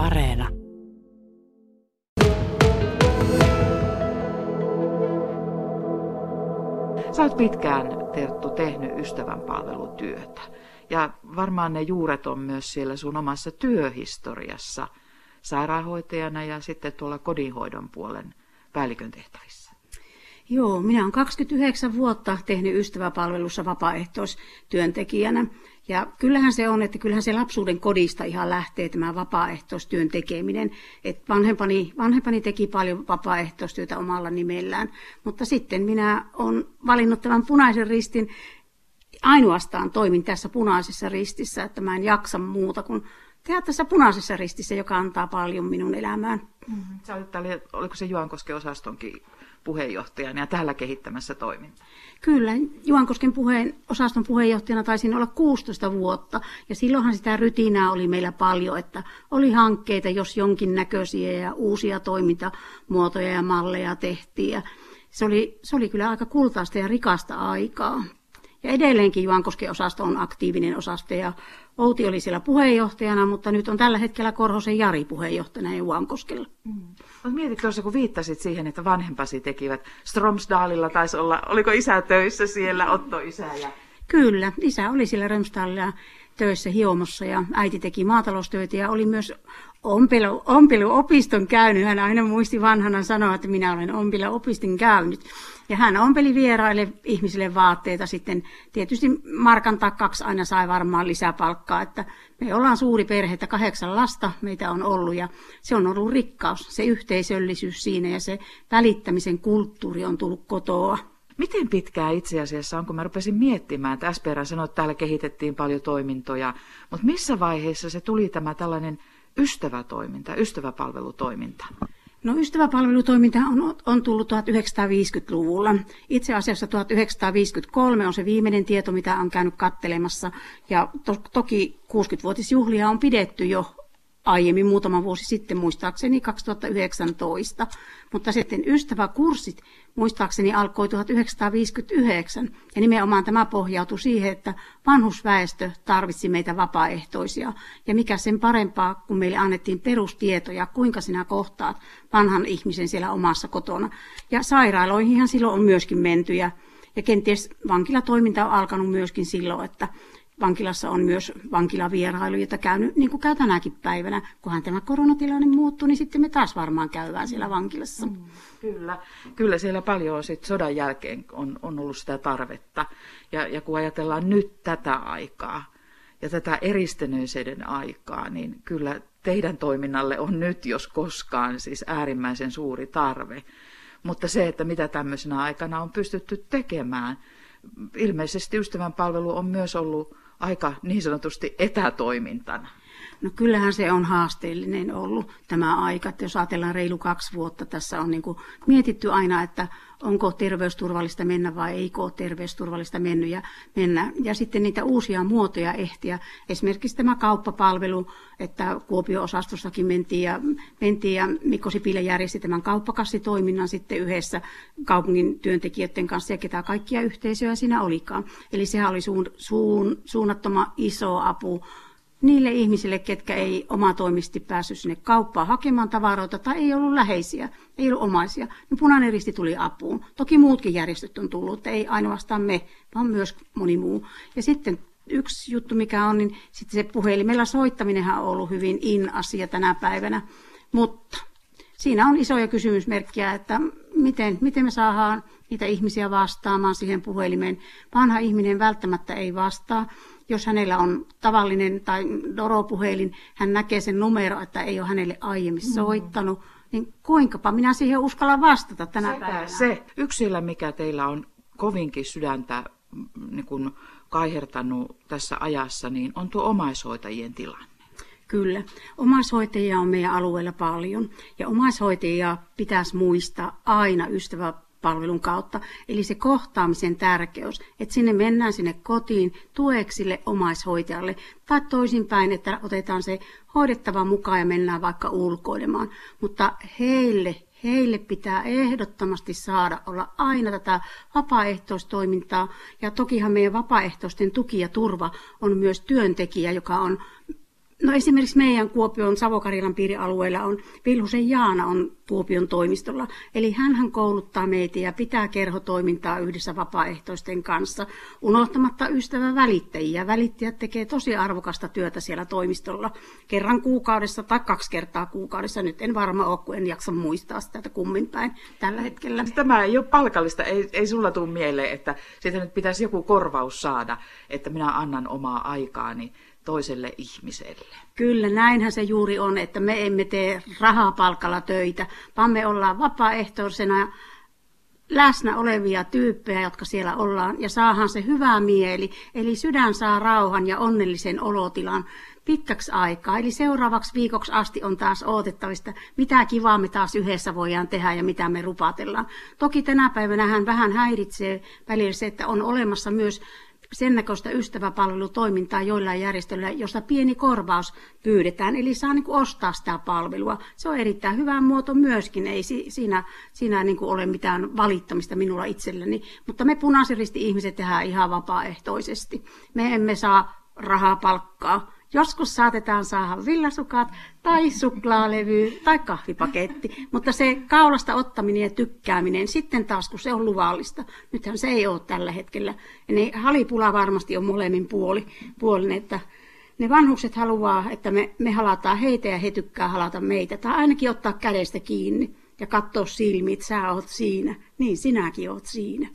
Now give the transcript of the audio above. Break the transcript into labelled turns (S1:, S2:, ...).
S1: Areena.
S2: Sä oot pitkään, Terttu, tehnyt ystävän palvelutyötä. Ja varmaan ne juuret on myös siellä sun omassa työhistoriassa sairaanhoitajana ja sitten tuolla kodinhoidon puolen päällikön tehtävissä.
S3: Joo, minä olen 29 vuotta tehnyt ystäväpalvelussa vapaaehtoistyöntekijänä. Ja kyllähän se on, että kyllähän se lapsuuden kodista ihan lähtee tämä vapaaehtoistyön tekeminen. Et vanhempani, vanhempani teki paljon vapaaehtoistyötä omalla nimellään, mutta sitten minä olen valinnut tämän punaisen ristin ainoastaan toimin tässä punaisessa ristissä, että mä en jaksa muuta kuin tehdä tässä punaisessa ristissä, joka antaa paljon minun elämään.
S2: Mm-hmm. Sä olit täällä, oliko se Juankosken osastonkin puheenjohtajana ja täällä kehittämässä toimintaa?
S3: Kyllä, Juankosken puheen, osaston puheenjohtajana taisin olla 16 vuotta, ja silloinhan sitä rytinää oli meillä paljon, että oli hankkeita, jos jonkin näköisiä ja uusia toimintamuotoja ja malleja tehtiin, ja se oli, se oli kyllä aika kultaista ja rikasta aikaa. Ja edelleenkin Juankosken osasto on aktiivinen osasto ja Outi oli siellä puheenjohtajana, mutta nyt on tällä hetkellä Korhosen Jari puheenjohtajana Juankoskella. Mm.
S2: Mietit tuossa, kun viittasit siihen, että vanhempasi tekivät. Stromsdalilla taisi olla, oliko isä töissä siellä, Otto isä? Ja...
S3: Kyllä, isä oli siellä Römsdalilla töissä hiomossa ja äiti teki maataloustöitä ja oli myös ompelu, ompeluopiston käynyt. Hän aina muisti vanhana sanoa, että minä olen ompeluopiston käynyt. Ja hän ompeli vieraille ihmisille vaatteita sitten. Tietysti markan takaksi aina sai varmaan lisäpalkkaa, että me ollaan suuri perhe, että kahdeksan lasta meitä on ollut ja se on ollut rikkaus, se yhteisöllisyys siinä ja se välittämisen kulttuuri on tullut kotoa.
S2: Miten pitkään itse asiassa on, kun mä rupesin miettimään, että SPR sanoi, että täällä kehitettiin paljon toimintoja, mutta missä vaiheessa se tuli tämä tällainen ystävätoiminta, ystäväpalvelutoiminta?
S3: No ystäväpalvelutoiminta on, on tullut 1950-luvulla. Itse asiassa 1953 on se viimeinen tieto, mitä on käynyt kattelemassa. Ja to, toki 60-vuotisjuhlia on pidetty jo aiemmin muutama vuosi sitten, muistaakseni 2019. Mutta sitten ystäväkurssit muistaakseni alkoi 1959. Ja nimenomaan tämä pohjautui siihen, että vanhusväestö tarvitsi meitä vapaaehtoisia. Ja mikä sen parempaa, kun meille annettiin perustietoja, kuinka sinä kohtaat vanhan ihmisen siellä omassa kotona. Ja sairaaloihinhan silloin on myöskin menty ja, ja kenties vankilatoiminta on alkanut myöskin silloin, että vankilassa on myös vankilavierailu, jota käynyt niin kuin käy tänäkin päivänä. Kunhan tämä koronatilanne muuttuu, niin sitten me taas varmaan käydään siellä vankilassa. Mm,
S2: kyllä, kyllä siellä paljon on sit sodan jälkeen on, on ollut sitä tarvetta. Ja, ja kun ajatellaan nyt tätä aikaa ja tätä eristeneisyyden aikaa, niin kyllä teidän toiminnalle on nyt, jos koskaan, siis äärimmäisen suuri tarve. Mutta se, että mitä tämmöisenä aikana on pystytty tekemään, ilmeisesti ystävän palvelu on myös ollut aika niin sanotusti etätoimintana?
S3: No kyllähän se on haasteellinen ollut tämä aika, että jos ajatellaan reilu kaksi vuotta, tässä on niin kuin mietitty aina, että onko terveysturvallista mennä vai eikö ole terveysturvallista mennyt ja mennä. Ja sitten niitä uusia muotoja ehtiä. Esimerkiksi tämä kauppapalvelu, että Kuopio-osastossakin mentiin ja, mentiin ja Mikko Sipilä järjesti tämän kauppakassitoiminnan sitten yhdessä kaupungin työntekijöiden kanssa ja ketä kaikkia yhteisöjä siinä olikaan. Eli sehän oli suun, suun, suunnattoman iso apu niille ihmisille, ketkä ei omatoimisesti päässyt sinne kauppaan hakemaan tavaroita tai ei ollut läheisiä, ei ollut omaisia, niin punainen risti tuli apuun. Toki muutkin järjestöt on tullut, että ei ainoastaan me, vaan myös moni muu. Ja sitten yksi juttu, mikä on, niin sitten se puhelimella soittaminenhan on ollut hyvin in-asia tänä päivänä, mutta siinä on isoja kysymysmerkkiä, että miten, miten me saadaan niitä ihmisiä vastaamaan siihen puhelimeen. Vanha ihminen välttämättä ei vastaa jos hänellä on tavallinen tai Doro-puhelin, hän näkee sen numero, että ei ole hänelle aiemmin mm. soittanut, niin kuinkapa minä siihen uskallan vastata tänä Sekä päivänä?
S2: se yksilö, mikä teillä on kovinkin sydäntä mm, niin kun kaihertanut tässä ajassa, niin on tuo omaishoitajien tilanne.
S3: Kyllä. Omaishoitajia on meidän alueella paljon. Ja omaishoitajia pitäisi muistaa aina ystävä palvelun kautta. Eli se kohtaamisen tärkeys, että sinne mennään sinne kotiin tueksille omaishoitajalle tai toisinpäin, että otetaan se hoidettava mukaan ja mennään vaikka ulkoilemaan. Mutta heille, heille pitää ehdottomasti saada olla aina tätä vapaaehtoistoimintaa. Ja tokihan meidän vapaaehtoisten tuki ja turva on myös työntekijä, joka on No esimerkiksi meidän Kuopion Savokarilan piirialueella on Vilhusen Jaana on Kuopion toimistolla. Eli hän kouluttaa meitä ja pitää kerhotoimintaa yhdessä vapaaehtoisten kanssa, unohtamatta ystävä välittäjiä. Välittäjät tekee tosi arvokasta työtä siellä toimistolla kerran kuukaudessa tai kaksi kertaa kuukaudessa. Nyt en varma ole, kun en jaksa muistaa sitä kummin päin tällä hetkellä.
S2: Tämä ei ole palkallista. Ei, ei sulla tule mieleen, että siitä nyt pitäisi joku korvaus saada, että minä annan omaa aikaani toiselle ihmiselle.
S3: Kyllä, näinhän se juuri on, että me emme tee rahapalkalla töitä, vaan me ollaan vapaaehtoisena läsnä olevia tyyppejä, jotka siellä ollaan, ja saahan se hyvä mieli, eli sydän saa rauhan ja onnellisen olotilan pitkäksi aikaa. Eli seuraavaksi viikoksi asti on taas odotettavista, mitä kivaa me taas yhdessä voidaan tehdä ja mitä me rupatellaan. Toki tänä päivänä hän vähän häiritsee välillä se, että on olemassa myös sen näköistä ystäväpalvelutoimintaa joillain järjestöillä, jossa pieni korvaus pyydetään, eli saa niin kuin ostaa sitä palvelua. Se on erittäin hyvä muoto myöskin, ei siinä, siinä niin kuin ole mitään valittamista minulla itselläni, mutta me punaisiristi ihmiset tehdään ihan vapaaehtoisesti. Me emme saa rahapalkkaa Joskus saatetaan saada villasukat tai suklaalevy tai kahvipaketti, mutta se kaulasta ottaminen ja tykkääminen sitten taas, kun se on luvallista. Nythän se ei ole tällä hetkellä. Ja ne halipula varmasti on molemmin puoli, puolin, että ne vanhukset haluaa, että me, me halataan heitä ja he tykkää halata meitä. Tai ainakin ottaa kädestä kiinni ja katsoa silmiin, että sä oot siinä. Niin, sinäkin oot siinä.